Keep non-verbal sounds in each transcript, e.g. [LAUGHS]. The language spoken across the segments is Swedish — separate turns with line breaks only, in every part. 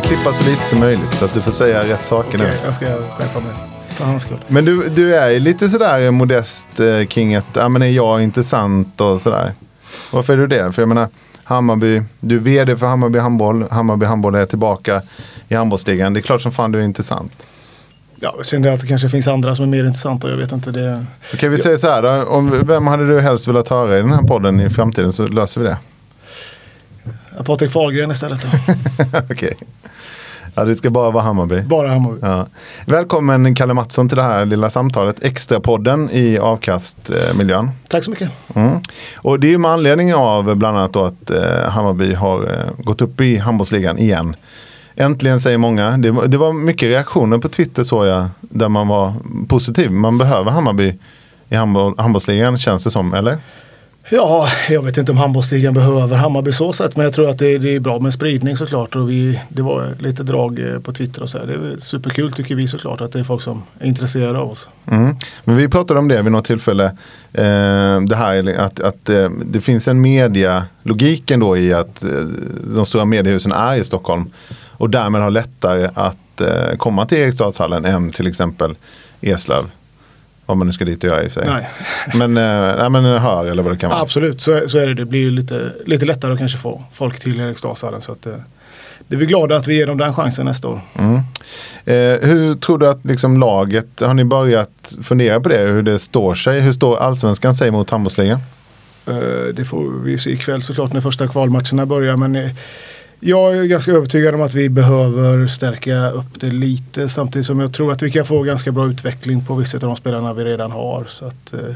Vill klippa så lite som möjligt så att du får säga rätt saker nu.
Okej, jag ska skärpa mig. För hans skull.
Men du, du är lite sådär modest eh, kring att, ja men är jag intressant och sådär. Varför är du det? För jag menar, Hammarby, du är vd för Hammarby Handboll. Hammarby Handboll är tillbaka i handbollsligan. Det är klart som fan du är intressant.
Ja, jag kände att det kanske finns andra som är mer intressanta. Jag vet inte. Det...
Okej, vi säger så här då. Om, vem hade du helst velat höra i den här podden i framtiden så löser vi det.
Ja, Patrik Fahlgren istället då. [LAUGHS]
Okej. Ja, det ska bara vara Hammarby.
Bara Hammarby.
Ja. Välkommen Kalle Mattsson till det här lilla samtalet. Extrapodden i avkastmiljön.
Tack så mycket.
Mm. Och det är ju med anledning av bland annat då att eh, Hammarby har eh, gått upp i handbollsligan igen. Äntligen säger många. Det, var- det var mycket reaktioner på Twitter såg jag. Där man var positiv. Man behöver Hammarby i handboll, handbollsligan känns det som, eller?
Ja, jag vet inte om handbollsligan behöver Hammarby så sett. Men jag tror att det, det är bra med spridning såklart. Och vi, det var lite drag eh, på Twitter och så. Här. Det är superkul tycker vi såklart att det är folk som är intresserade av oss.
Mm. Men vi pratade om det vid något tillfälle. Eh, det här att, att eh, det finns en medialogik då i att eh, de stora mediehusen är i Stockholm. Och därmed har lättare att eh, komma till Eriksdalshallen än till exempel Eslöv. Om man nu ska dit och göra i och för sig.
Nej.
Men, eh, nej, men hör eller vad det kan vara.
Absolut, så, är- så är det. Det blir ju lite, lite lättare att kanske få folk till Eriksdalshallen. Så att, eh, det är vi glada att vi ger dem den chansen nästa år.
Mm. Eh, hur tror du att liksom, laget, har ni börjat fundera på det? Hur det står sig? Hur står allsvenskan sig mot handbollsligan?
Eh, Det får vi se ikväll såklart när första kvalmatcherna börjar. Men eh, jag är ganska övertygad om att vi behöver stärka upp det lite. Samtidigt som jag tror att vi kan få ganska bra utveckling på vissa av de spelarna vi redan har. Så att, eh,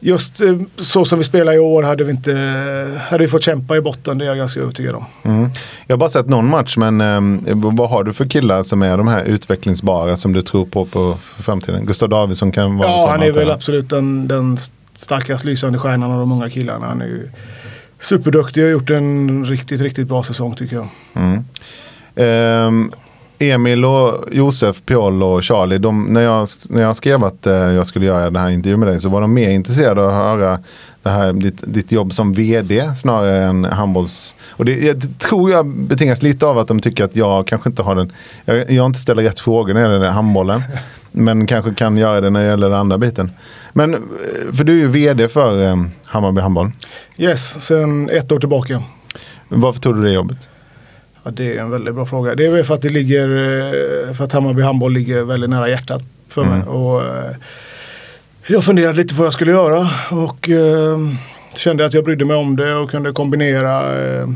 just eh, så som vi spelar i år hade vi, inte, hade vi fått kämpa i botten. Det är jag ganska övertygad om.
Mm. Jag har bara sett någon match men eh, vad har du för killar som är de här utvecklingsbara som du tror på på för framtiden? Gustav Davidsson kan vara
Ja, han är väl absolut den, den starkast lysande stjärnan av de unga killarna. Han är ju superduktig och har gjort en riktigt, riktigt bra säsong tycker jag.
Mm. Ehm, Emil och Josef, Piol och Charlie, de, när, jag, när jag skrev att eh, jag skulle göra den här intervjun med dig så var de mer intresserade av att höra det här, ditt, ditt jobb som VD snarare än handbolls... Och det, det, tror jag betingas lite av att de tycker att jag kanske inte har den... Jag, jag inte ställer rätt frågor när det gäller handbollen. Men kanske kan göra det när det gäller den andra biten. Men eh, för du är ju VD för eh, Hammarby Handboll.
Yes, sen ett år tillbaka.
Varför tog du det jobbet?
Ja, det är en väldigt bra fråga. Det är väl för att det ligger, eh, för att Hammarby handboll ligger väldigt nära hjärtat för mig. Och, eh, jag funderade lite på vad jag skulle göra och eh, kände att jag brydde mig om det och kunde kombinera eh,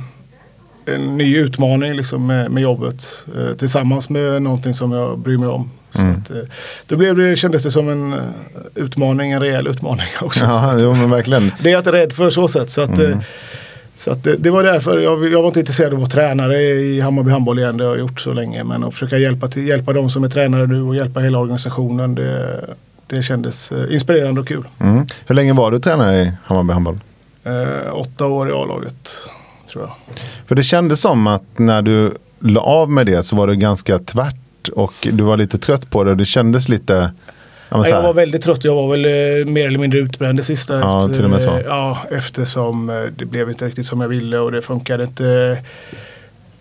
en ny utmaning liksom med, med jobbet eh, tillsammans med någonting som jag bryr mig om. Så att, eh, då blev det, kändes det som en eh, utmaning, en rejäl utmaning [LAUGHS] också. Så
Ja, jo, men verkligen.
det är jag inte rädd för så sätt. Så att, eh, så att det, det var därför jag, jag var inte intresserad av att vara tränare i Hammarby handboll igen. Det har jag gjort så länge. Men att försöka hjälpa, till, hjälpa de som är tränare nu och hjälpa hela organisationen. Det, det kändes inspirerande och kul.
Mm. Hur länge var du tränare i Hammarby handboll?
Eh, åtta år i A-laget tror jag.
För det kändes som att när du la av med det så var det ganska tvärt och du var lite trött på det. Det kändes lite
Ja, jag var väldigt trött. Jag var väl eh, mer eller mindre utbränd det sista.
Ja,
efter,
till och med så.
Ja, eftersom eh, det blev inte riktigt som jag ville och det funkade inte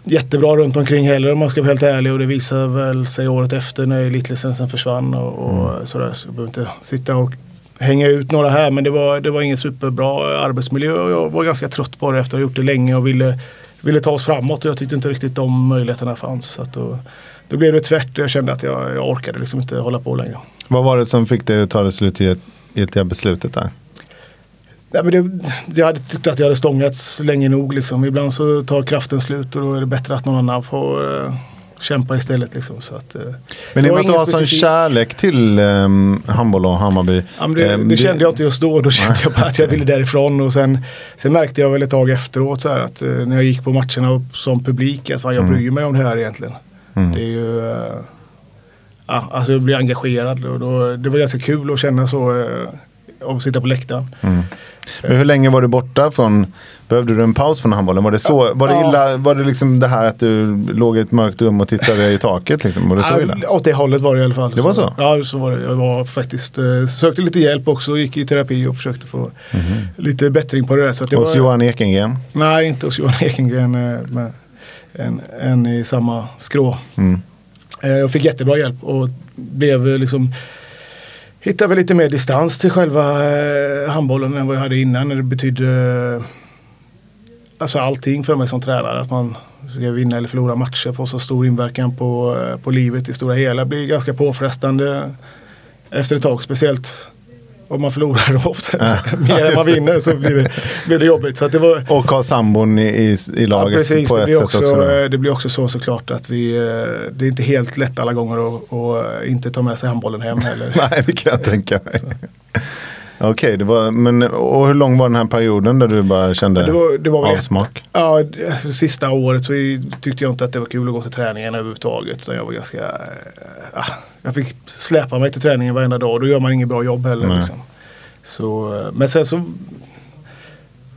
jättebra runt omkring heller om man ska vara helt ärlig. Och det visade väl sig året efter när elitlicensen försvann och, och
Mm.
sådär. Så jag behöver inte sitta och hänga ut några här men det var, det var ingen superbra arbetsmiljö och jag var ganska trött på det efter att ha gjort det länge och ville, ville ta oss framåt och jag tyckte inte riktigt de möjligheterna fanns. Så att då, då blev det tvärt. Jag kände att jag, jag orkade liksom inte hålla på längre.
Vad var det som fick dig att ta det slutgiltiga beslutet där?
Nej, men det, jag hade tyckt att jag hade stångats länge nog. Liksom. Ibland så tar kraften slut och då är det bättre att någon annan får eh, kämpa istället. Liksom. Så att, eh,
Men och
var
att du har sån kärlek till um, handboll och Hammarby.
Ja, det,
ehm,
det kände jag inte just då. Då kände jag bara att jag ville därifrån. Och sen, sen märkte jag väl ett tag efteråt så här att eh, när jag gick på matcherna som publik att fan, jag bryr mig om det här egentligen.
Mm.
Det är ju... eh, ja, alltså jag blir engagerad och då, det var ganska kul att känna så. Uh, av att sitta på läktaren.
Men hur länge var du borta från, behövde du en paus från handbollen? Var det så, var det illa, var det liksom det här att du låg i ett mörkt rum och tittade i taket liksom? Var det så illa?
Ja, åt det hållet var det i alla fall.
Det var så?
Ja, så var det. Jag var faktiskt, eh, sökte lite hjälp också, gick i terapi och försökte få lite bättring på det där. Så att det
Hos
var,
Johan Ekengren?
Nej, inte hos Johan Ekengren. eh, Men en, en i samma skrå.
Mm.
Eh, Jag fick jättebra hjälp och blev eh, liksom Hittade väl lite mer distans till själva eh, handbollen än vad jag hade innan. Det betydde Alltså allting för mig som tränare. Att man ska vinna eller förlora matcher får så stor inverkan på, på livet i stora hela. blir ganska påfrestande efter ett tag. Speciellt om man förlorar [LAUGHS] ofta
Ja,
mer än man vinner så blir det, blir det jobbigt. Så det var,
Och ha sambon i, i, i
Ja,
laget
precis.
på
Det
ett
blir,
sätt
också,
också.
det blir också så såklart att vi, eh, det är inte helt lätt alla gånger att, inte ta med sig handbollen hem heller. [LAUGHS]
Nej, det kan jag tänka mig. Okej, det var, men och hur lång var den här perioden där du bara kände
Det var, det var
avsmak?
Ja, alltså, sista året så tyckte jag inte att det var kul att gå till träningen överhuvudtaget. Utan jag var ganska, ah, jag fick släpa mig till träningen varenda dag och då gör man inget bra jobb heller. Liksom. Så, eh, men sen så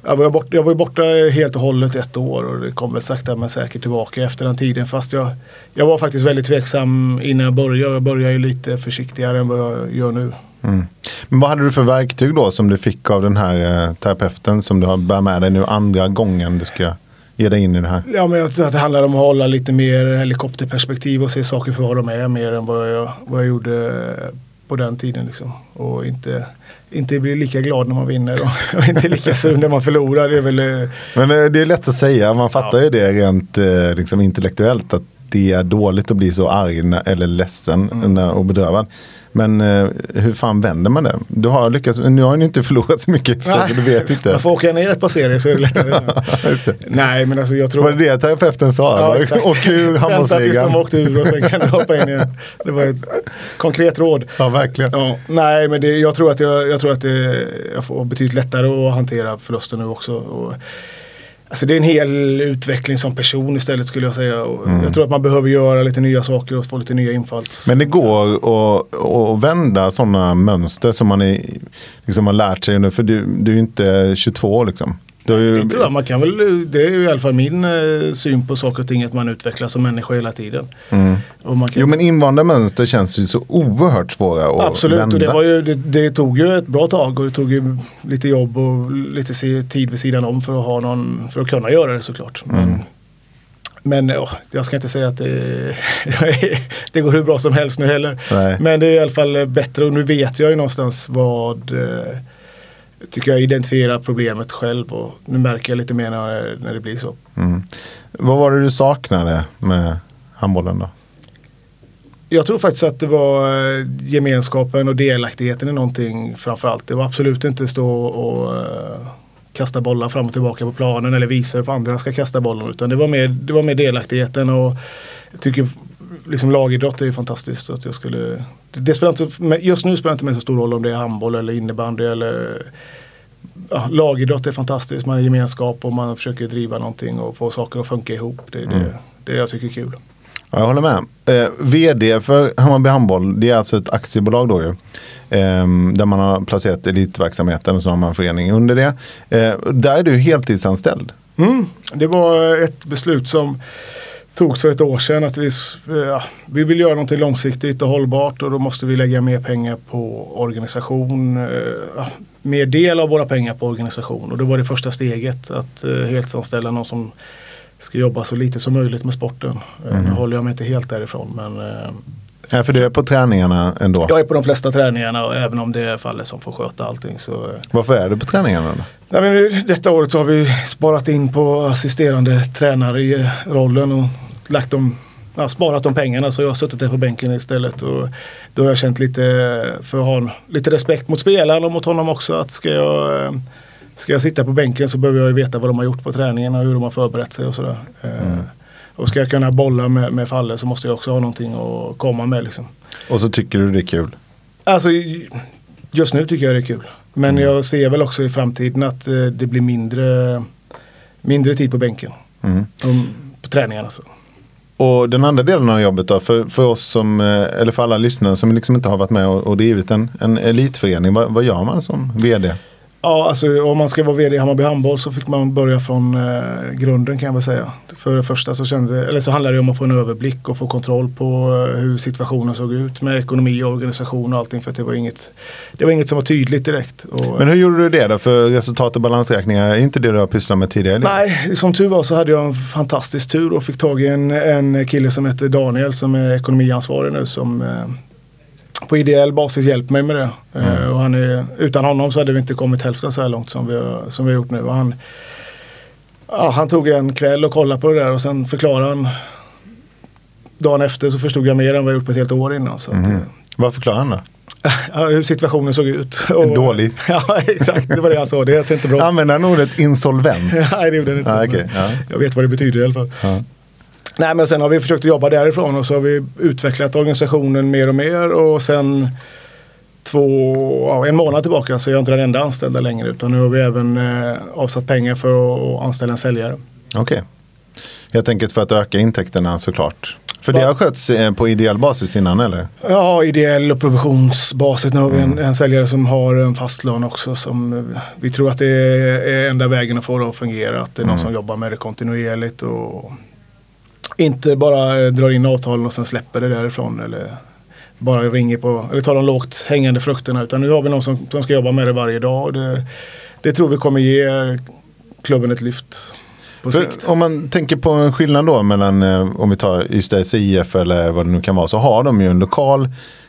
jag var, borta, jag var borta helt och hållet ett år och det kom väl sakta men säkert tillbaka efter den tiden. Fast jag, jag var faktiskt väldigt tveksam innan jag började. Jag började ju lite försiktigare än vad jag gör nu.
Mm. Men vad hade du för verktyg då som du fick av den här eh, terapeuten som du har bär med dig nu andra gången du ska ge dig in i det här?
Ja men jag tror att det handlar om att hålla lite mer helikopterperspektiv och se saker för vad de är mer än vad jag, vad jag gjorde på den tiden. Liksom. Och inte, inte bli lika glad när man vinner och, [LAUGHS] och inte lika sur när man förlorar. Det är väl, eh,
Men eh, det är lätt att säga, man fattar
Ja.
ju det rent eh, liksom intellektuellt att det är dåligt att bli så arg eller ledsen
Mm.
och bedrövad. Men eh, hur fan vänder man det? Du har lyckats, nu har ni inte förlorat så mycket så du vet inte.
Man får åka ner ett par serier så är det lättare. [LAUGHS] Nej men alltså jag tror...
Var det det terapeuten sa?
Ja.
Åk ur
Vänta tills
handbollsligan.
de åkte ur och sen kan du hoppa in igen. Det var ett konkret råd.
Ja, verkligen.
Ja, nej, men det, jag tror att, jag, jag, tror att det, jag får betydligt lättare att hantera förlusten nu också. Och, alltså det är en hel utveckling som person istället skulle jag säga. Och Jag tror att man behöver göra lite nya saker och få lite nya infalls...
Men det går att, att vända sådana mönster som man är, liksom har lärt sig nu. För du, du är ju inte 22 liksom. Ju,
Det tror jag man kan väl, det är ju i alla fall min eh, syn på saker och ting att man utvecklas som människa hela tiden.
mm.
Kan,
Jo men invanda mönster känns ju så oerhört svåra att
Absolut,
vända.
och det, var ju, det, det tog ju ett bra tag och det tog ju lite jobb och lite tid vid sidan om för att, ha någon, för att kunna göra det såklart. Men,
Mm.
men ja, jag ska inte säga att det, [LAUGHS] det går hur bra som helst nu heller.
Nej.
Men det är i alla fall bättre och nu vet jag ju någonstans vad eh, tycker jag identifierar problemet själv och nu märker jag lite mer när, när det blir så.
Mm. Vad var det du saknade med handbollen då?
Jag tror faktiskt att det var eh, gemenskapen och delaktigheten i någonting framförallt. Det var absolut inte stå och eh, kasta bollar fram och tillbaka på planen eller visa hur andra ska kasta bollen. Utan det var mer, det var mer delaktigheten och jag tycker liksom lagidrott är ju fantastiskt. Att jag skulle, det, det spelar inte, just nu spelar det inte med så stor roll om det är handboll eller innebandy eller ja, lagidrott är fantastiskt. Man är gemenskap och man försöker driva någonting och få saker att funka ihop. Det är det, det jag tycker är kul.
Ja, jag håller med. Eh, VD för Hammarby Handboll, det är alltså ett aktiebolag då ju. Eh, där man har placerat elitverksamheten och så har man en förening under det. Eh, där är du heltidsanställd.
Mm. Det var ett beslut som togs för ett år sedan att vi, ja, vi vill göra någonting långsiktigt och hållbart och då måste vi lägga mer pengar på organisation. Eh, mer del av våra pengar på organisation och det var det första steget att uh, heltidsanställa någon som ska jobba så lite som möjligt med sporten. Mm. Nu håller jag mig inte helt därifrån men uh,
Ja, för du är på träningarna ändå?
Jag är på de flesta träningarna och även om det är Falle som får sköta allting. Så...
Varför är du på träningarna?
Ja, men detta året så har vi sparat in på assisterande tränare i rollen och lagt dem, ja, sparat de pengarna så jag har suttit där på bänken istället. Och då har jag känt lite för att ha lite respekt mot spelaren och mot honom också. Att ska jag, ska jag sitta på bänken så behöver jag veta vad de har gjort på träningen och hur de har förberett sig och sådär. Mm. Och ska jag kunna bolla med, med Falle så måste jag också ha någonting att komma med. Liksom.
Och så tycker du det är kul?
Alltså just nu tycker jag det är kul. Men mm. jag ser väl också i framtiden att eh, det blir mindre, mindre tid på bänken. Mm. på träningarna. Så.
Och den andra delen av jobbet då, för, för oss som, eh, eller för alla lyssnare som liksom inte har varit med och, och drivit en, en elitförening, vad, vad gör man som VD?
Ja, alltså om man ska vara VD i Hammarby Handboll så fick man börja från eh, grunden kan jag väl säga. För det första så, kände, eller så handlade det om att få en överblick och få kontroll på eh, hur situationen såg ut med ekonomi och organisation och allting. För att det var inget, det var inget som var tydligt direkt. Och,
Men hur gjorde du det då? För resultat och balansräkningar är inte det du har pysslat med tidigare?
Nej, som tur var så hade jag en fantastisk tur och fick tag i en, en kille som heter Daniel som är ekonomiansvarig nu som eh, på ideell basis hjälpt mig med det. Mm. Uh, och han är, utan honom så hade vi inte kommit hälften så här långt som vi som vi har gjort nu. Och han, ja, han tog en kväll och kollade på det där och sen förklarade han dagen efter så förstod jag mer än vad jag gjort på ett helt år innan. Så mm. att,
vad förklarade han då? [LAUGHS]
Hur situationen såg ut.
Och, Dålig? [LAUGHS]
Ja exakt, det var det han sa. Det ser inte bra
Använde han ordet insolvent? [LAUGHS]
Nej det gjorde han inte.
Ah, okay. ja.
Jag vet vad det betyder i alla fall. Ja. Nej men sen har vi försökt jobba därifrån och så har vi utvecklat organisationen mer och mer och sen två, ja, en månad tillbaka så är jag inte den enda anställda längre utan nu har vi även eh, avsatt pengar för att anställa en säljare.
Okej. Okay. Helt enkelt för att öka intäkterna såklart. För det har skötts eh, på ideell basis innan eller?
Ja, ideell och provisionsbasis. Nu har vi en, mm. en säljare som har en fast lön också. Som vi tror att det är enda vägen att få det att fungera. Att det är någon mm. som jobbar med det kontinuerligt och inte bara eh, drar in avtalen och sen släpper det därifrån. Eller bara ringer på, eller tar de lågt hängande frukterna. Utan nu har vi någon som, som ska jobba med det varje dag. Det, det tror vi kommer ge klubben ett lyft.
Om man tänker på en skillnad då mellan eh, om vi tar Ystads IF eller vad det nu kan vara så har de ju en lokal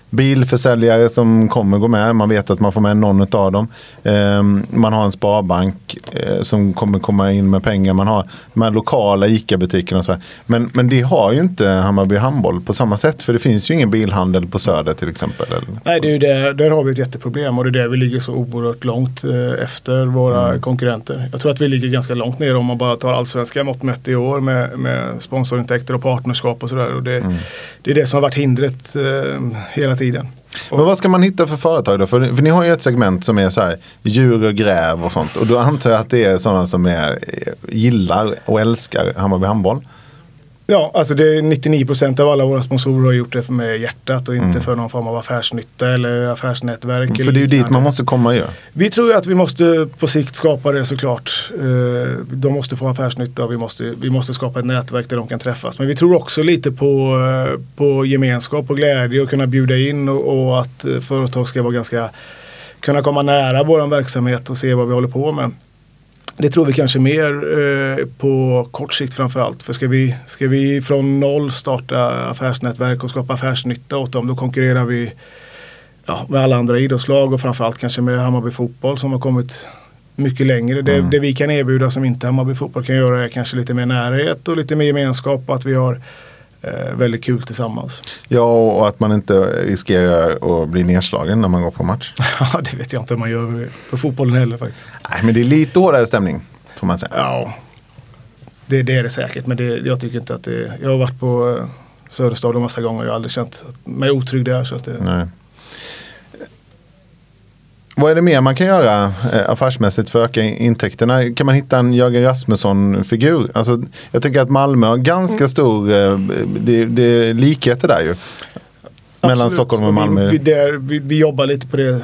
bilförsäljare som kommer gå med. Man vet att man får med någon av dem. Eh, man har en sparbank eh, som kommer komma in med pengar. Man har de här lokala ICA-butikerna. Men, men det har ju inte Hammarby Handboll på samma sätt. För det finns ju ingen bilhandel på Söder till exempel.
Nej, det är ju det. där har vi ett jätteproblem och det är där vi ligger så oerhört långt eh, efter våra mm. konkurrenter. Jag tror att vi ligger ganska långt ner om man bara tar allsvenska mått mätt i år med, med sponsorintäkter och partnerskap och sådär. Det, mm. det är det som har varit hindret eh, hela tiden.
Men vad ska man hitta för företag då? För, för ni har ju ett segment som är så här djur och gräv och sånt. Och då antar jag att det är sådana som är, gillar och älskar Hammarby handboll.
Ja, alltså det är 99 av alla våra sponsorer har gjort det med hjärtat och inte mm. för någon form av affärsnytta eller affärsnätverk.
För det är ju dit man måste komma ju.
Vi tror att vi måste på sikt skapa det såklart. Eh, de måste få affärsnytta och vi måste, vi måste skapa ett nätverk där de kan träffas. Men vi tror också lite på, eh, på gemenskap och glädje och kunna bjuda in och, och att eh, företag ska vara ganska kunna komma nära vår verksamhet och se vad vi håller på med. Det tror vi kanske mer eh, på kort sikt framförallt. För ska vi, ska vi från noll starta affärsnätverk och skapa affärsnytta åt dem då konkurrerar vi ja, med alla andra idrottslag och framförallt kanske med Hammarby fotboll som har kommit mycket längre. Det, mm. det vi kan erbjuda som inte Hammarby fotboll kan göra är kanske lite mer närhet och lite mer gemenskap och att vi har väldigt kul tillsammans.
Ja och att man inte riskerar att bli nedslagen när man går på match. [LAUGHS]
Ja det vet jag inte om man gör på fotbollen heller faktiskt.
Nej men det är lite hårdare stämning får man säga.
Ja det, det är det säkert men det, jag tycker inte att det Jag har varit på eh, Söderstadion massa gånger och jag har aldrig känt mig otrygg där. Så att det,
Nej. Vad är det mer man kan göra eh, affärsmässigt för att öka intäkterna? Kan man hitta en Jörgen Rasmusson-figur? Alltså, jag tycker att Malmö har ganska
Mm.
stor, eh, det, det är likheter där ju. Mellan
Absolut.
Stockholm och Malmö.
Vi, vi, där, vi, vi jobbar lite på det.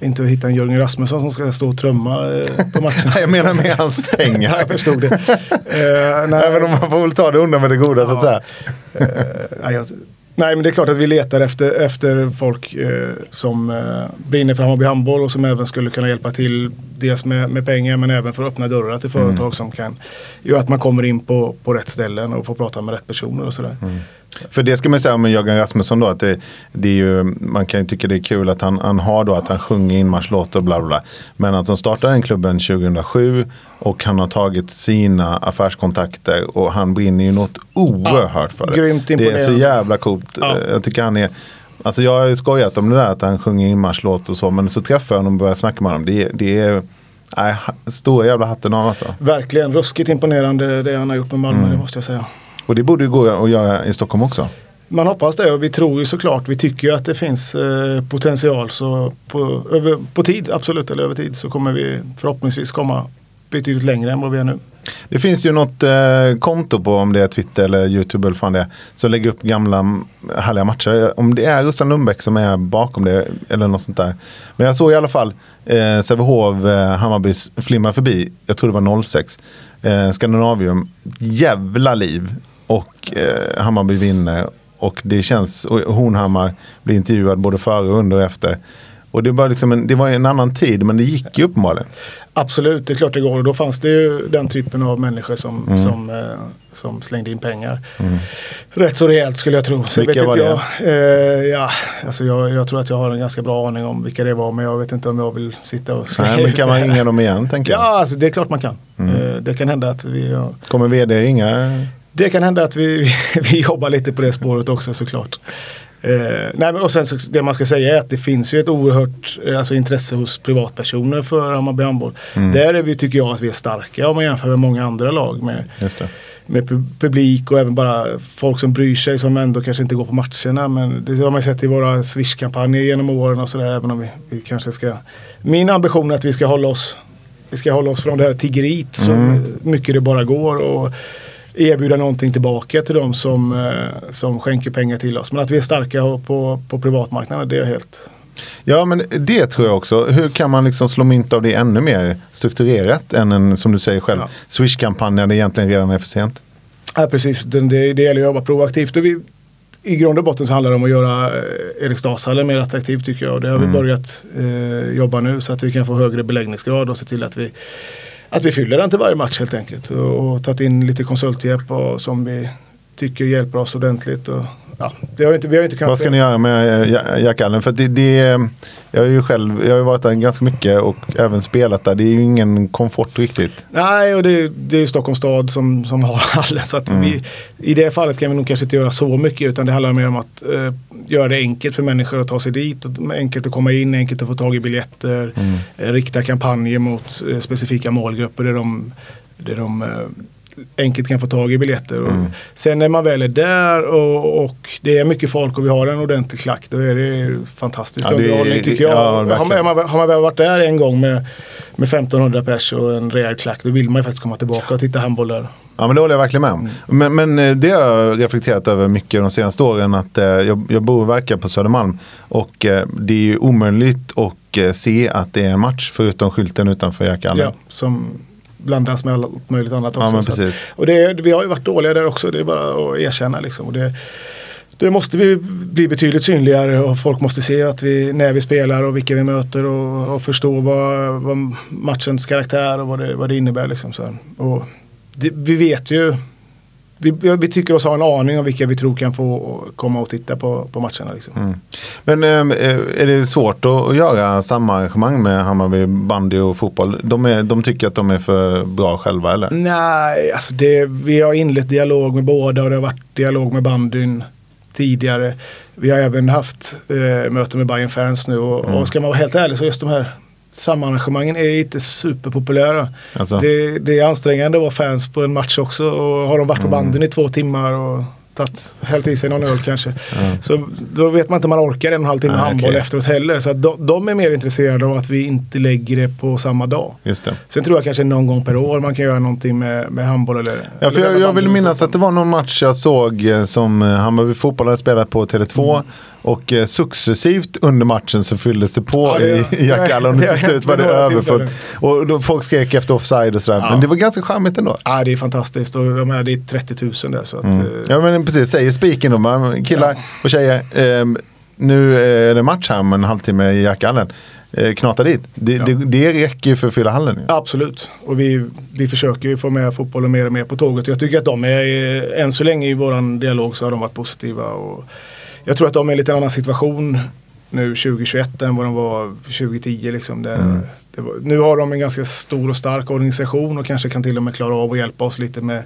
Inte att hitta en Jörgen Rasmusson som ska stå och trumma eh, på matchen. [LAUGHS]
jag menar med [LAUGHS] hans pengar.
jag förstod det. [LAUGHS] Eh, nej,
Även om man får väl ta det onda med det goda så att säga.
nej, jag, nej men det är klart att vi letar efter, efter folk eh, som eh, brinner för Hammarby handboll och som även skulle kunna hjälpa till. Dels med, med pengar men även för att öppna dörrar till företag
Mm.
som kan göra att man kommer in på, på rätt ställen och får prata med rätt personer och sådär.
Mm. För det ska man säga om Jörgen Rasmusson då att det, det är ju, man kan ju tycka det är kul att han, han har då att han sjunger inmarschlåtar och bla bla bla. Men att de startade den klubben 2007 och han har tagit sina affärskontakter och han brinner ju något oerhört för det.
grymt
det är så jävla coolt.
Ja.
Jag tycker han är Alltså jag har ju skojat om det där att han sjunger inmarschlåt och så men så träffar jag honom och börjar snacka med honom. Det, är- det är nej, stora jävla hatten av alltså.
Verkligen ruskigt imponerande det han har gjort med Malmö,
Mm.
det måste jag säga.
Och det borde ju gå att göra i Stockholm också.
Man hoppas det och vi tror ju såklart, vi tycker ju att det finns eh, potential så på, över, på tid, absolut, eller över tid så kommer vi förhoppningsvis komma betydligt längre än vad vi är nu.
Det finns ju något eh, konto på om det är Twitter eller YouTube eller fan det är. Som lägger upp gamla härliga matcher. Om det är Rustan Lundbäck som är bakom det eller något sånt där. Men jag såg i alla fall eh, Sävehof, eh, Hammarbys flimra förbi. Jag tror det var 06. Eh, Skandinavium, jävla liv. Och eh, Hammarby vinner. Och det känns, och Hornhammar blir intervjuad både före, under och efter. Och det var, liksom en, det var en annan tid men det gick ju uppenbarligen.
Absolut, det är klart det går och då fanns det ju den typen av människor som,
Mm.
som, eh, som slängde in pengar. Rätt så rejält skulle jag tro. Så
Vilka
vet
var
inte jag, eh, ja, alltså jag, jag tror att jag har en ganska bra aning om vilka det var men jag vet inte om jag vill sitta och
Nej, men kan man ringa dem igen tänker jag?
Ja, alltså det är klart man kan.
Mm.
Eh, det kan hända att vi ja,
Kommer vd ringa?
Det kan hända att vi, [LAUGHS] vi jobbar lite på det spåret också såklart. Eh, nej, men och sen så, det man ska säga är att det finns ju ett oerhört eh, alltså, intresse hos privatpersoner för Hammarby handboll.
Mm.
Där är vi, tycker jag att vi är starka om man jämför med många andra lag med, med pu- publik och även bara folk som bryr sig som ändå kanske inte går på matcherna. Men det har man sett i våra Swish-kampanjer genom åren och sådär. Även om vi, vi kanske ska... Min ambition är att vi ska hålla oss, vi ska hålla oss från det här tiggeriet så
Mm.
mycket det bara går. Och erbjuda någonting tillbaka till de som, eh, som skänker pengar till oss. Men att vi är starka på, på privatmarknaden det är helt
Ja men det tror jag också. Hur kan man liksom slå mynt av det ännu mer strukturerat än en, som du säger själv,
Ja.
Swish-kampanj när det egentligen redan är för sent?
Ja precis, det, det, det gäller att jobba proaktivt. Och vi, I grund och botten så handlar det om att göra eh, Eriksdalshallen mer attraktiv tycker jag. Och det har vi börjat eh, jobba nu så att vi kan få högre beläggningsgrad och se till att vi, att vi fyller den till varje match helt enkelt. Och, och tagit in lite konsulthjälp och, som vi tycker hjälper oss ordentligt. Och, ja, det har inte, vi har inte kunnat...
Vad ska ni göra med eh, Ja- Jack Allen? För det, det, jag har ju själv jag har ju varit där ganska mycket och även spelat där. Det är ju ingen komfort riktigt.
Nej, och det, är- det är ju Stockholms stad som, som har [LAUGHS] hallen. Så
Mm.
vi, I det fallet kan vi nog kanske inte göra så mycket utan det handlar mer om att eh, göra det enkelt för människor att ta sig dit. Enkelt att komma in, enkelt att få tag i biljetter.
Mm.
Eh, rikta kampanjer mot eh, specifika målgrupper där de, där de eh, enkelt kan få tag i biljetter.
Mm.
Sen när man väl är där och, och det är mycket folk och vi har en ordentlig klack då är det fantastisk
Ja,
underhållning tycker jag.
ja,
har, man, har man väl varit där en gång med, med 1500 pers och en rejäl klack då vill man ju faktiskt komma tillbaka och titta handboll där.
Ja men det håller jag verkligen med om. Men, men eh, det har jag reflekterat över mycket de senaste åren. Att eh, jag, jag bor och verkar på Södermalm. Och eh, det är ju omöjligt att eh, se att det är en match förutom skylten utanför Jack Allen.
Ja, som blandas med allt möjligt annat också.
Ja,
Så att-
precis.
och det, vi har ju varit dåliga där också, det är bara att erkänna liksom. Och det, det måste vi bli betydligt synligare och folk måste se att vi, när vi spelar och vilka vi möter och, och förstå vad, vad matchens karaktär och vad det, vad det innebär. Liksom, så. Och det, vi vet ju, vi, vi tycker oss ha en aning om vilka vi tror kan få komma och titta på, på matcherna. Liksom.
Mm. Men eh, är det svårt att, att göra samma arrangemang med Hammarby bandy och fotboll? De, är, de tycker att de är för bra själva eller?
Nej, alltså det, vi har inlett dialog med båda och det har varit dialog med bandyn tidigare. Vi har även haft eh, möten med Bayern fans nu och,
Mm.
och ska man vara helt ärlig så just de här samarrangemangen är inte superpopulära.
Alltså,
Det, det är ansträngande att vara fans på en match också och har de varit på
Mm.
banden i två timmar och tagit, hällt i sig någon öl kanske. Så då vet man inte om man orkar en och en halv timme
Nej,
handboll
okej.
efteråt heller. Så de, de är mer intresserade av att vi inte lägger det på samma dag.
Just det.
Sen tror jag kanske någon gång per år man kan göra någonting med, med handboll eller...
Ja, för
eller
jag, jag vill minnas att det var någon match jag såg eh, som eh, Hammarby fotboll hade spelat på Tele2. Och eh, successivt under matchen så fylldes det på
Ja, det-
i, i [LAUGHS] Jack Allen och till slut var det överfullt. Och då folk skrek efter offside och sådär.
Ja.
Men det var ganska charmigt ändå.
Ja, det är fantastiskt och jag menar, det är 30 000 där. Så att,
Mm.
eh,
Ja men precis, säger spiken då. Man, killar och tjejer. ehm, nu är det match här om en halvtimme i Jack Allen. Eh, knata dit. Det,
Ja.
det, det räcker ju för att fylla hallen. ju.
Absolut. Och vi, vi försöker ju få med fotbollen mer och mer på tåget. Jag tycker att de är, eh, än så länge i våran dialog så har de varit positiva. Och jag tror att de är i en lite annan situation nu 2021 än vad de var 2010. Liksom, där
Mm
var, nu har de en ganska stor och stark organisation och kanske kan till och med klara av att hjälpa oss lite med,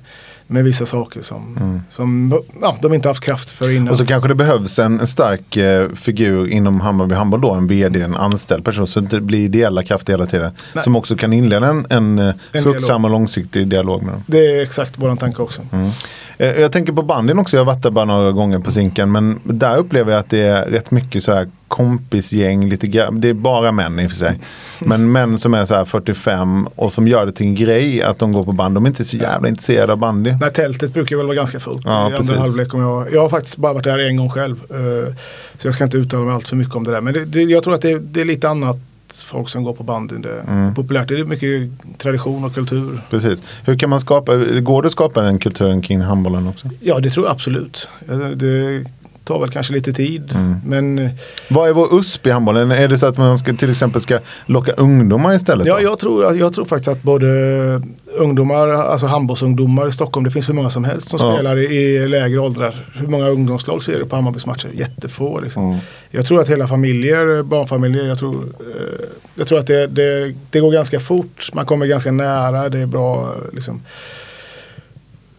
med vissa saker som, som ja, de inte haft kraft för innan.
Mm. Och så kanske det behövs en, en stark eh, figur inom Hammarby handboll då. En vd, en anställd person. Så det inte blir ideella krafter hela tiden.
Nej.
Som också kan inleda en, en, eh,
En
fruktsam och långsiktig dialog med dem.
Det är exakt våran tanke också.
Eh, Jag tänker på bandyn också, jag har varit där bara några gånger på Zinken. Men där upplever jag att det är rätt mycket så här kompisgäng, lite det är bara män i och för sig. [LAUGHS] Men män som är så här 45 och som gör det till en grej att de går på band. De är inte så jävla intresserade av bandy.
Nej, tältet brukar väl vara ganska fullt
Ja,
i andra halvlek. Om jag, jag har faktiskt bara varit där en gång själv. eh, så jag ska inte uttala mig allt för mycket om det där. Men det, det, jag tror att det, det är lite annat folk som går på bandyn. Det
Mm.
populärt. Det är mycket tradition och kultur.
Precis. Hur kan man skapa, går det att skapa den kulturen kring handbollen också?
Ja, det tror jag absolut. Ja, Det tar väl kanske lite tid.
Mm.
Men
Vad är vår USP i handbollen? Är det så att man ska, till exempel ska locka ungdomar istället?
ja,
då?
jag, tror, jag tror faktiskt att både ungdomar, alltså handbollsungdomar i Stockholm, det finns hur många som helst som
Ja.
spelar i, lägre åldrar. Hur många ungdomslag ser du på Hammarbys matcher? Jättefå. Liksom.
Mm.
Jag tror att hela familjer, barnfamiljer, jag tror, eh, jag tror att det, det, det går ganska fort. Man kommer ganska nära, det är bra. Liksom.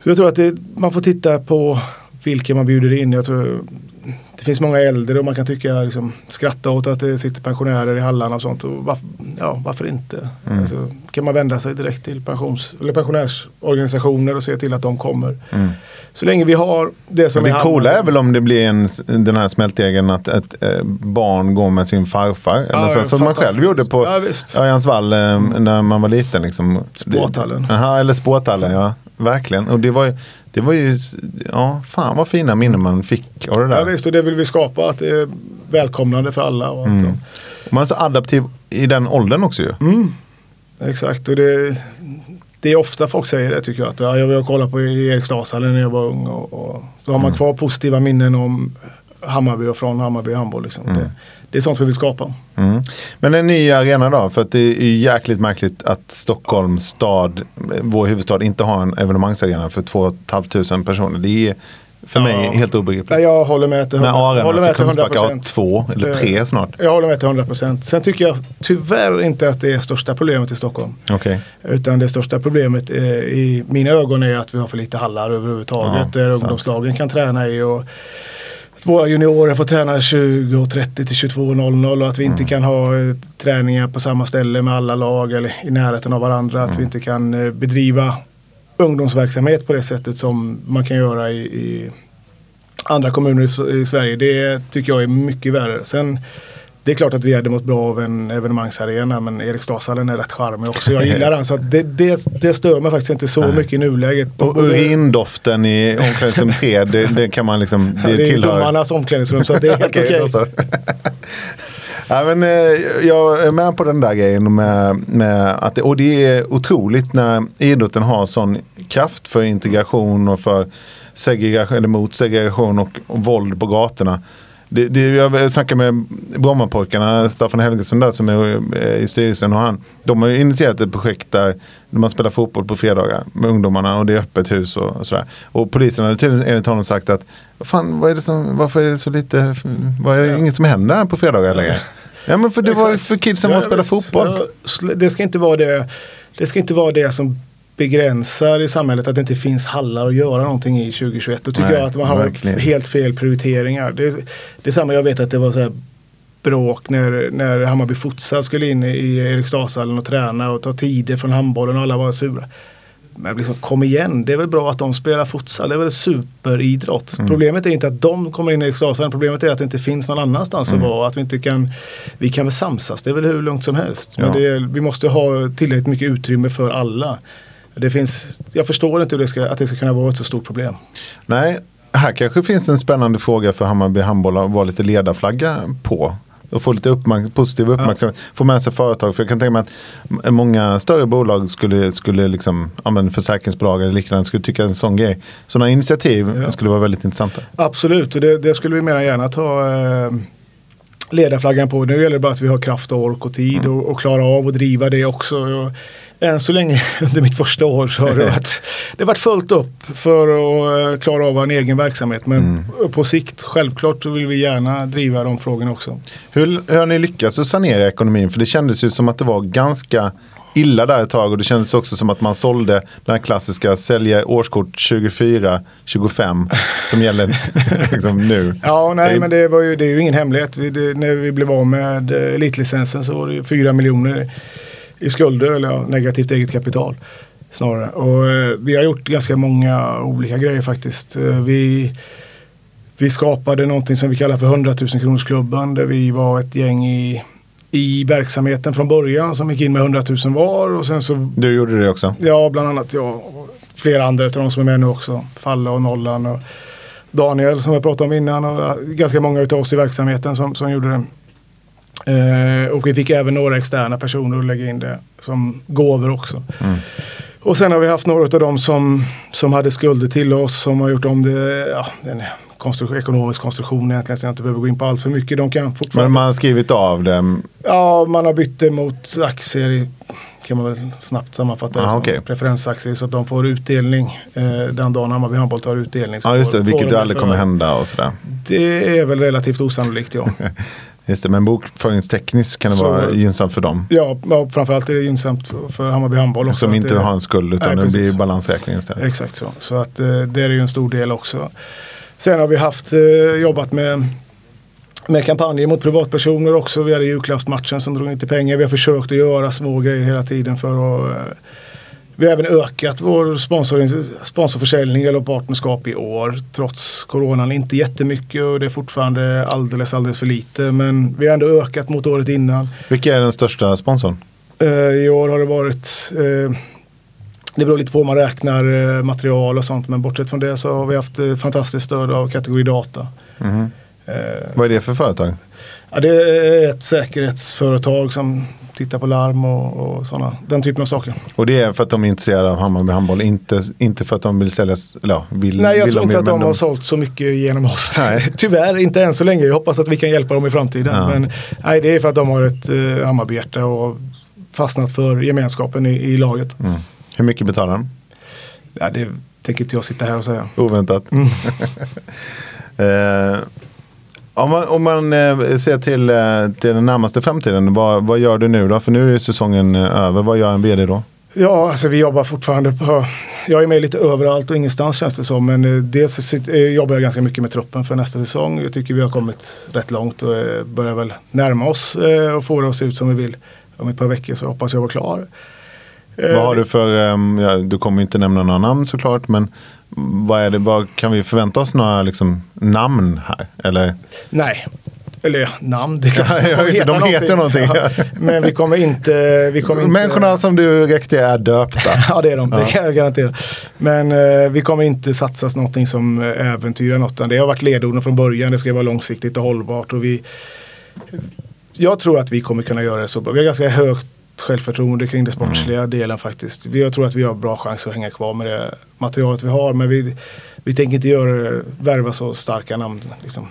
Så jag tror att det, man får titta på vilka man bjuder in. Jag tror, det finns många äldre och man kan tycka, liksom, skratta åt att det sitter pensionärer i hallarna och sånt. Och varf, ja, varför inte?
Mm.
Alltså, kan man vända sig direkt till pensions, eller pensionärsorganisationer och se till att de kommer.
Mm.
Så länge vi har det som
Men det
är
coola
Hammar-
är väl om det blir en, den här smältdegen att ett eh, barn går med sin farfar. Eller
Ja,
så, som man själv gjorde på
Ja.
Örjansvall eh, när man var liten. Liksom.
Sporthallen.
Det- Aha, eller sporthallen, ja. Verkligen. Och det var ju, det var ju, ja, fan vad fina minnen man fick av det där.
Ja visst, och det vill vi skapa. Att det är välkomnande för alla. Och
Mm. Och Man är så adaptiv i den åldern också ju.
Mm. Exakt och det, det är ofta folk säger det tycker jag. Att ja, jag vill kolla på i Eriksdalshallen när jag var ung. Och, och då har man
Mm.
kvar positiva minnen om Hammarby och från Hammarby handboll. Liksom. Det, det är sånt vi vill skapa.
Mm. Men en ny arena då? För att det är ju jäkligt märkligt att Stockholms stad, eh, vår huvudstad, inte har en evenemangarena för 2 500 personer. Det är för mig
Ja.
helt obegripligt.
Nej, jag håller med till
När
100,
Arena,
håller
så
med till 100
Kungsbacka har två eller tre snart.
Jag håller med till 100 procent. Sen tycker jag tyvärr inte att det är största problemet i Stockholm.
Okej.
Utan det största problemet eh, i mina ögon är att vi har för lite hallar överhuvudtaget.
Ja,
där
sant.
ungdomslagen kan träna i. Och våra juniorer får träna 20.30 till 22.00 och att vi inte kan ha eh, träningar på samma ställe med alla lag eller i närheten av varandra. Att vi inte kan eh, bedriva ungdomsverksamhet på det sättet som man kan göra i, i andra kommuner i, i Sverige. Det tycker jag är mycket värre. Sen det är klart att vi hade mått bra av en evenemangsarena men Eriksdalshallen är rätt charmig också. Jag gillar den så det, det, det stör mig faktiskt inte så mycket i nuläget.
Och urindoften i omklädningsrum 3, [LAUGHS] det, det kan man liksom, det,
det är
tillhör.
domarnas omklädningsrum så det är [LAUGHS] helt
Okej, så. [LAUGHS] ja, men, eh, jag är med på den där grejen med, med att det, och det är otroligt när idrotten har sån kraft för integration och för segregation, eller mot segregation och, och våld på gatorna. Det, det, jag snackade med Brommapojkarna, Staffan Helgesson där som är eh, i styrelsen och han. De har ju initierat ett projekt där man spelar fotboll på fredagar med ungdomarna och det är öppet hus och, och sådär. Och polisen hade tydligen enligt honom sagt att "Vad fan, vad är det som, varför är det så lite, vad är det inget som händer på fredagar längre? Ja men för det var
Exakt.
för kidsen
Ja,
som spelar
visst.
fotboll.
Ja, det, ska inte vara det, det ska inte vara det som begränsar i samhället att det inte finns hallar att göra någonting i 2021. Då tycker
Nej,
jag att man har
verkligen.
helt fel prioriteringar. Det, det är samma, jag vet att det var så här bråk när, när Hammarby Futsal skulle in i Eriksdalshallen och träna och ta tider från handbollen och alla var sura. Men liksom, kom igen, det är väl bra att de spelar futsal. Det är väl superidrott.
Mm.
Problemet är inte att de kommer in i Eriksdalshallen. Problemet är att det inte finns någon annanstans
Mm.
att vara. Att vi inte kan, vi kan väl samsas. Det är väl hur lugnt som helst. Men
Ja.
det är, vi måste ha tillräckligt mycket utrymme för alla. Det finns, jag förstår inte hur det ska, att det ska kunna vara ett så stort problem.
Nej, här kanske finns en spännande fråga för Hammarby handboll att vara lite ledarflagga på. Och få lite uppmärk- positiv uppmärksamhet. Få med sig företag. För jag kan tänka mig att många större bolag skulle, skulle liksom, ja men försäkringsbolag eller liknande skulle tycka en sån grej. Sådana initiativ
Ja.
skulle vara väldigt intressanta.
Absolut, och det, det skulle vi mer gärna ta eh, ledarflaggan på. Nu gäller det bara att vi har kraft och ork och tid och, och klara av att driva det också. Och än så länge [LAUGHS] under mitt första år så har det varit, det varit fullt upp för att eh, klara av en egen verksamhet. Men på sikt, självklart, vill vi gärna driva de frågorna också.
Hur, hur har ni lyckats att sanera ekonomin? För det kändes ju som att det var ganska illa där ett tag och det kändes också som att man sålde den här klassiska sälja årskort 24, 25 som gäller [LAUGHS] liksom nu.
Ja, nej,
Det
men det, var ju, det är ju ingen hemlighet. Vi, det, när vi blev av med elitlicensen så var det ju 4 miljoner i skulder eller ja, negativt eget kapital. Snarare. Och eh, vi har gjort ganska många olika grejer faktiskt. Eh, vi, vi skapade någonting som vi kallar för 100 000 kronorsklubben där vi var ett gäng i, i verksamheten från början som gick in med 100 000 var och sen så
Du gjorde det också?
Ja, bland annat jag och flera andra av de som är med nu också. Falle och Nollan och Daniel som jag pratade om innan och ganska många av oss i verksamheten som, som gjorde det. Eh, och vi fick även några externa personer att lägga in det som gåvor också. Och sen har vi haft några av dem som, som hade skulder till oss som har gjort om det, ja, en konstruktion, ekonomisk konstruktion egentligen så jag inte behöver gå in på allt för mycket. De kan fortfarande
Men man har skrivit av det.
Ja, man har bytt det mot aktier i, kan man väl snabbt sammanfatta det
Ah,
som.
okej.
Preferensaktier så att de får utdelning eh, den dagen Hammarby Handboll tar utdelning.
Ja just det, vilket
de
aldrig kommer hända och sådär.
Det är väl relativt osannolikt ja. [LAUGHS]
Just det, men bokföringstekniskt kan det
Så-
vara gynnsamt för dem.
ja, ja, framförallt är det gynnsamt för, för Hammarby Handboll. också
Som inte
det,
har en skuld utan
Nej,
det blir balansräkning istället.
Exakt så. Så att eh, det är ju en stor del också. Sen har vi haft eh, jobbat med med kampanjer mot privatpersoner också. Vi hade julklappsmatchen som drog lite pengar. Vi har försökt att göra små grejer hela tiden för att eh, vi har även ökat vår sponsor, sponsorförsäljning eller partnerskap i år trots coronan. Inte jättemycket och det är fortfarande alldeles, alldeles för lite. Men vi har ändå ökat mot året innan.
Vilka är den största sponsorn?
Eh, I år har det varit eh, det beror lite på om man räknar eh, material och sånt men bortsett från det så har vi haft fantastiskt stöd av kategori data.
Mhm.
Eh,
Vad är det för företag?
ja, det är ett säkerhetsföretag som tittar på larm och, och sådana, den typen av saker.
Och det är för att de är intresserade av Hammarby handboll, inte, inte för att de vill sälja, ja, vill,
Nej jag
vill
tror inte att de
men
har sålt så mycket genom oss.
Nej. [LAUGHS]
Tyvärr inte än så länge. Jag hoppas att vi kan hjälpa dem i framtiden.
Ja.
Men nej, det är för att de har ett eh, Hammarbyhjärta och fastnat för gemenskapen i, i laget.
Mm. Hur mycket betalar de?
Ja, det tänker inte jag sitta här och säga.
Oväntat.
Mm. [LAUGHS]
eh, om man, om man eh, ser till, eh, till den närmaste framtiden, vad, vad gör du nu då? För nu är säsongen eh, över. Vad gör en vd då?
Ja, alltså vi jobbar fortfarande på... Jag är med lite överallt och ingenstans känns det som. Men dels jobbar jag ganska mycket med truppen för nästa säsong. Jag tycker vi har kommit rätt långt och börjar väl närma oss och få det att se ut som vi vill. Om ett par veckor så hoppas jag vara klar.
Vad har du för, du kommer inte nämna några namn såklart, men vad är det, vad, kan vi förvänta oss några liksom, namn här? Eller?
Nej. Eller ja, namn, det är klart. [LAUGHS]
Ja, det, de heter någonting.
Ja, men vi kommer inte... Vi kommer inte
Människorna som du rekryterar är döpta. [LAUGHS]
Ja det är de, det kan jag garantera. Men eh, vi kommer inte satsa någonting som eh, äventyrar något. Det har varit ledorden från början. Det ska vara långsiktigt och hållbart. Och vi, jag tror att vi kommer kunna göra det så bra. Vi har ganska högt självförtroende kring det sportsliga
Mm.
delen faktiskt. Vi- Jag tror att vi har bra chans att hänga kvar med det materialet vi har. Men vi, vi tänker inte göra, värva så starka namn. Liksom.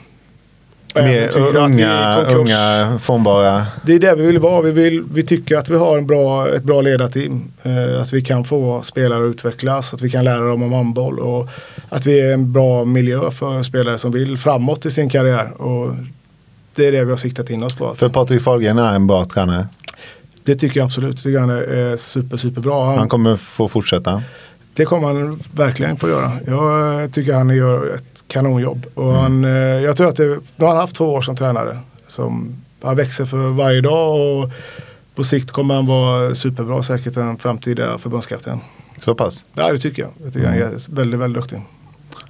Mer unga, unga, formbara.
Det är där vi vill vara. Vi, vill, vi tycker att vi har en bra, ett bra ledarteam. Eh, att vi kan få spelare att utvecklas, att vi kan lära dem om handboll och att vi är en bra miljö för spelare som vill framåt i sin karriär. Och det är det vi har siktat in oss på.
För Patrik Fahlgren är en bra tränare.
Det tycker jag absolut. Han är super, super bra. Han,
Han kommer få fortsätta.
Det kommer han verkligen få göra. Jag tycker han gör ett kanonjobb. Och han, eh, jag tror att det, nu har han haft två år som tränare. Som, han växer för varje dag och på sikt kommer han vara superbra säkert en framtida förbundskapten.
Så pass?
Ja det tycker jag. Jag tycker mm. han är väldigt, väldigt duktig.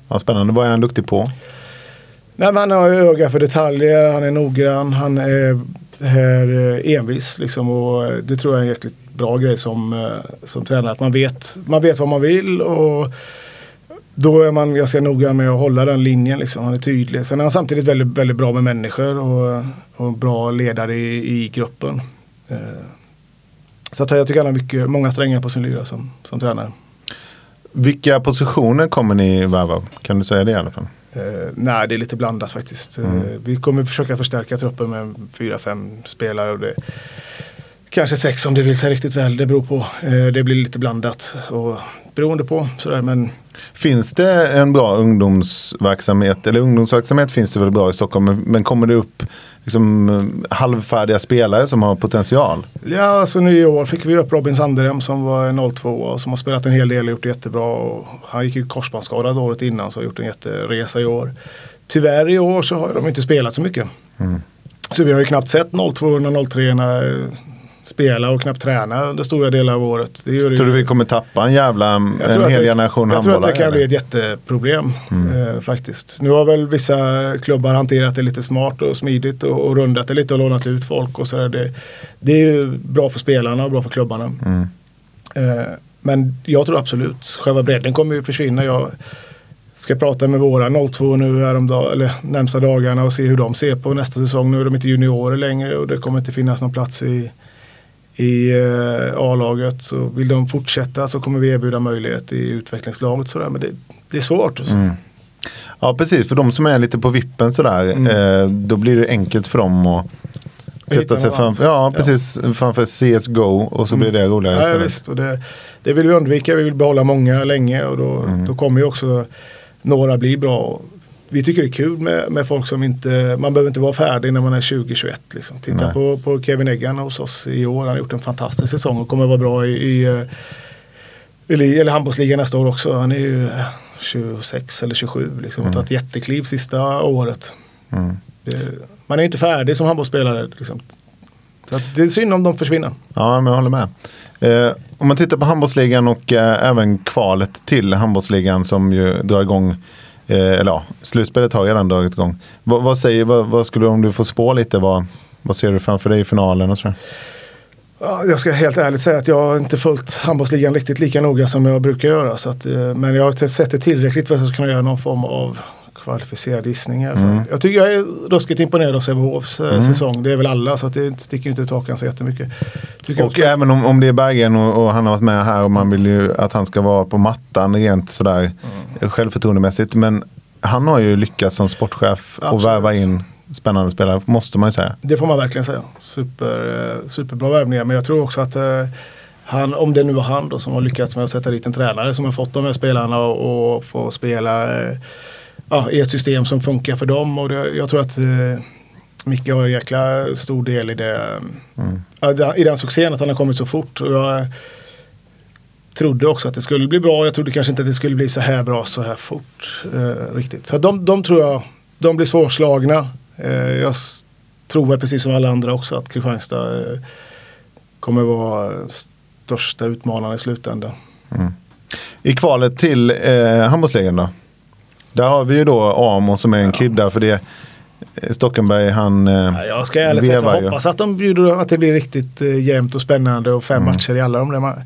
Ja, spännande. Vad är han duktig på?
Nej, han har öga för detaljer, han är noggrann, han är här eh, envis liksom och eh, det tror jag är en jäkligt bra grej som, eh, som tränare. Att man vet, man vet vad man vill och då är man ganska noga med att hålla den linjen. Liksom. Han är tydlig. Sen är han samtidigt väldigt, väldigt bra med människor och, och bra ledare i, i gruppen. Så att jag tycker han har mycket, många strängar på sin lyra som, som tränare.
Vilka positioner kommer ni värva? Kan du säga det i alla fall?
Eh, nej, det är lite blandat faktiskt. Mm. Eh, vi kommer försöka förstärka truppen med fyra, fem spelare. Och det, kanske sex om det vill sig riktigt väl. Det beror på. Eh, det blir lite blandat. Och beroende på sådär. Men
Finns det en bra ungdomsverksamhet? Eller ungdomsverksamhet finns det väl bra i Stockholm. Men kommer det upp liksom, halvfärdiga spelare som har potential?
Ja, alltså nu i år fick vi upp Robin Sanderhem som var 02 och som har spelat en hel del och gjort det jättebra. Och han gick ju korsbandsskadad året innan så har gjort en jätteresa i år. Tyvärr i år så har de inte spelat så mycket. Mm. Så vi har ju knappt sett 02 och 03 spela och knappt träna under stora delar av året.
Det gör Tror du vi kommer tappa en jävla en hel det, generation
Jag tror att det kan eller? bli ett jätteproblem mm. eh, faktiskt. Nu har väl vissa klubbar hanterat det lite smart och smidigt och, och rundat det lite och lånat ut folk och sådär. Det, det är ju bra för spelarna och bra för klubbarna. Mm. Eh, men jag tror absolut, själva bredden kommer ju försvinna. Jag, ska prata med våra 02 nu häromdag, eller närmsta dagarna och se hur de ser på nästa säsong. Nu är de inte juniorer längre och det kommer inte finnas någon plats i, i eh, A-laget. Så vill de fortsätta så kommer vi erbjuda möjlighet i utvecklingslaget. Sådär. Men det, det är svårt. Mm.
Ja precis, för de som är lite på vippen sådär. Mm. Eh, då blir det enkelt för dem att sätta sig framför, ja, precis, ja. framför CSGO och så mm. blir det roligare.
Ja, visst, och det, det vill vi undvika. Vi vill behålla många länge och då, mm. då kommer ju också några bli bra vi tycker det är kul med, med folk som inte, man behöver inte vara färdig när man är 20-21. Liksom. Titta på, på Kevin Eggan hos oss i år. Han har gjort en fantastisk säsong och kommer vara bra i, i eh, eller, eller handbollsligan nästa år också. Han är ju 26 eller 27 liksom. Mm. Tagit jättekliv sista året. Mm. Det, man är inte färdig som handbollsspelare. Liksom. Så det är synd om de försvinner.
Ja, men jag håller med. Eh, om man tittar på handbollsligan och eh, även kvalet till handbollsligan som ju drar igång Eh, Eh, eller ja, slutspelet har redan dragit igång. Vad, vad säger, vad, vad, skulle om du får spå lite, vad, vad ser du framför dig i finalen och sådär?
Jag ska helt ärligt säga att jag har inte följt handbollsligan riktigt lika noga som jag brukar göra. Så att, eh, men jag har sett det tillräckligt för att jag ska kunna göra någon form av kvalificerad gissning. Mm. Jag tycker jag är ruskigt imponerad av Sävehofs eh, mm. säsong. Det är väl alla så att det sticker inte ut hakan så jättemycket.
Tycker och ska... även om, om det är Bergen och, och, han har varit med här och man vill ju att han ska vara på mattan rent sådär mm. självförtroendemässigt. Men han har ju lyckats som sportchef Absolut. och värva in spännande spelare, måste man ju säga.
Det får man verkligen säga. Super, eh, superbra värvningar. Men jag tror också att eh, han, om det nu var han då som har lyckats med att sätta dit en tränare som har fått de här spelarna och, och få spela eh, ja, i ett system som funkar för dem. Och det, jag tror att eh, Micke har en jäkla stor del i det. Mm. I den succén att han har kommit så fort. Och jag trodde också att det skulle bli bra. Jag trodde kanske inte att det skulle bli så här bra så här fort. Eh, riktigt. Så de, de tror jag, de blir svårslagna. Eh, jag tror precis som alla andra också att Kristianstad eh, kommer vara största utmanaren i slutändan. Mm.
I kvalet till eh, handbollsligan då? Där har vi ju då Amo som är en ja. krydda för det. Stockenberg han eh, ja,
Jag ska ärligt säga jag hoppas att de bjuder att det blir riktigt eh, jämnt och spännande och fem mm. matcher i alla de där.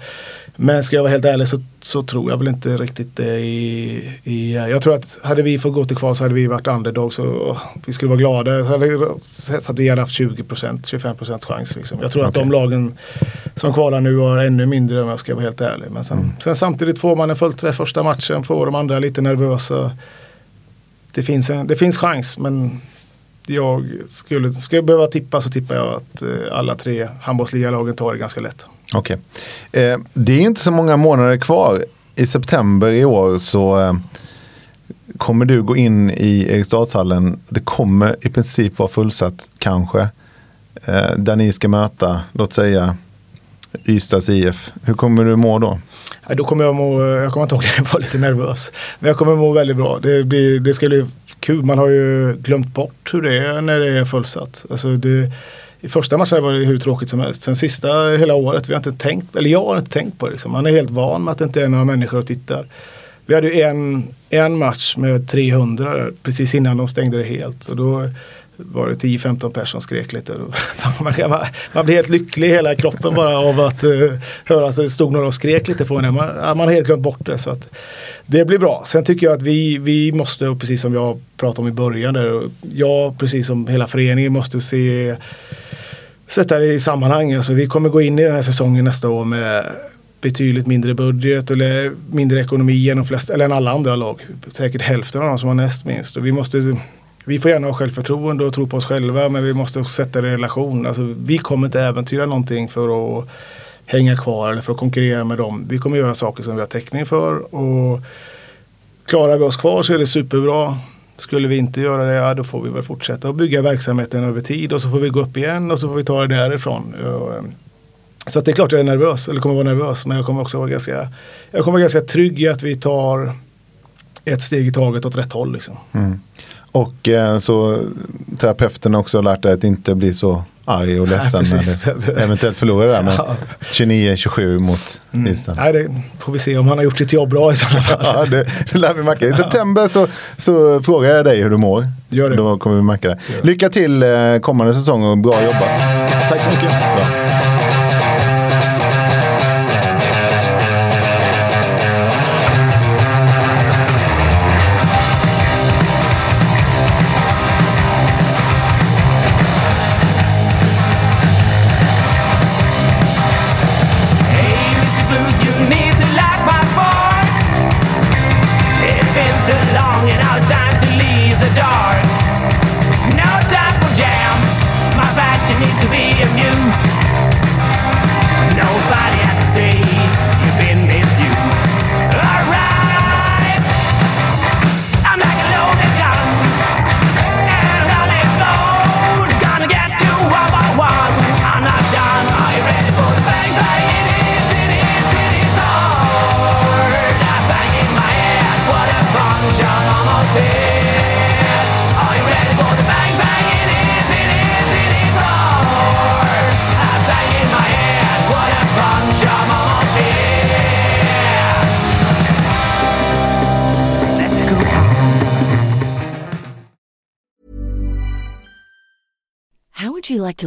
Men ska jag vara helt ärlig så, så tror jag väl inte riktigt det i, i, Jag tror att hade vi fått gå till kval så hade vi varit underdog så vi skulle vara glada. Så hade sett att vi hade haft 20% 25% chans. Liksom. Jag tror okay. att de lagen som kvalar nu har ännu mindre om jag ska vara helt ärlig. Men sen, mm. sen samtidigt får man en fullträff första matchen, får de andra lite nervösa. Det finns, en, det finns chans men jag skulle, skulle jag behöva tippa så tippar jag att eh, alla tre handbollsligalagen tar det ganska lätt.
Okej. Okay. Eh, det är inte så många månader kvar. I september i år så eh, kommer du gå in i Eriksdalshallen. Det kommer i princip vara fullsatt kanske. Eh, där ni ska möta, låt säga Ystads IF. Hur kommer du må då?
Ja, då kommer jag må, jag kommer inte ihåg, jag var lite nervös. Men jag kommer må väldigt bra. Det, blir, det ska bli kul. Man har ju glömt bort hur det är när det är fullsatt. Alltså det, i första matchen var det hur tråkigt som helst. Sen sista hela året, vi har inte tänkt, eller jag har inte tänkt på det. Liksom. Man är helt van med att det inte är några människor och tittar. Vi hade ju en, en match med 300 precis innan de stängde det helt. Och då var det 10-15 personer som skrek lite. [LAUGHS] man, man blir helt lycklig i hela kroppen bara av att uh, höra att det stod några och skrek lite på en. Man, man har helt glömt bort det. Så att det blir bra. Sen tycker jag att vi, vi måste, precis som jag pratade om i början, där, jag precis som hela föreningen måste se sätta det i sammanhang. Alltså, vi kommer gå in i den här säsongen nästa år med betydligt mindre budget eller mindre ekonomi än, de flesta, eller än alla andra lag. Säkert hälften av de som har näst minst. Och vi, måste, vi får gärna ha självförtroende och tro på oss själva men vi måste sätta det i relation. Alltså, vi kommer inte äventyra någonting för att hänga kvar eller för att konkurrera med dem. Vi kommer göra saker som vi har täckning för. Och Klarar vi oss kvar så är det superbra. Skulle vi inte göra det, ja, då får vi väl fortsätta att bygga verksamheten över tid och så får vi gå upp igen och så får vi ta det därifrån. Eh, så att det är klart jag är nervös, eller kommer vara nervös. Men jag kommer också vara ganska, jag kommer vara ganska trygg i att vi tar ett steg i taget åt rätt håll. Liksom.
Mm. Och eh, så terapeuten också har lärt dig att inte bli så arg och [LAUGHS] ledsen ja, när du eventuellt förlorar där med [LAUGHS] ja. 29-27 mot mm. Island.
Nej, det får vi se om han har gjort sitt jobb bra i sådana fall. [LAUGHS]
ja, det, det lär vi märka. I september så, så frågar jag dig hur du mår.
Gör det.
Då kommer vi märka det. Lycka till eh, kommande säsong och bra jobbat.
Tack så mycket. Bra.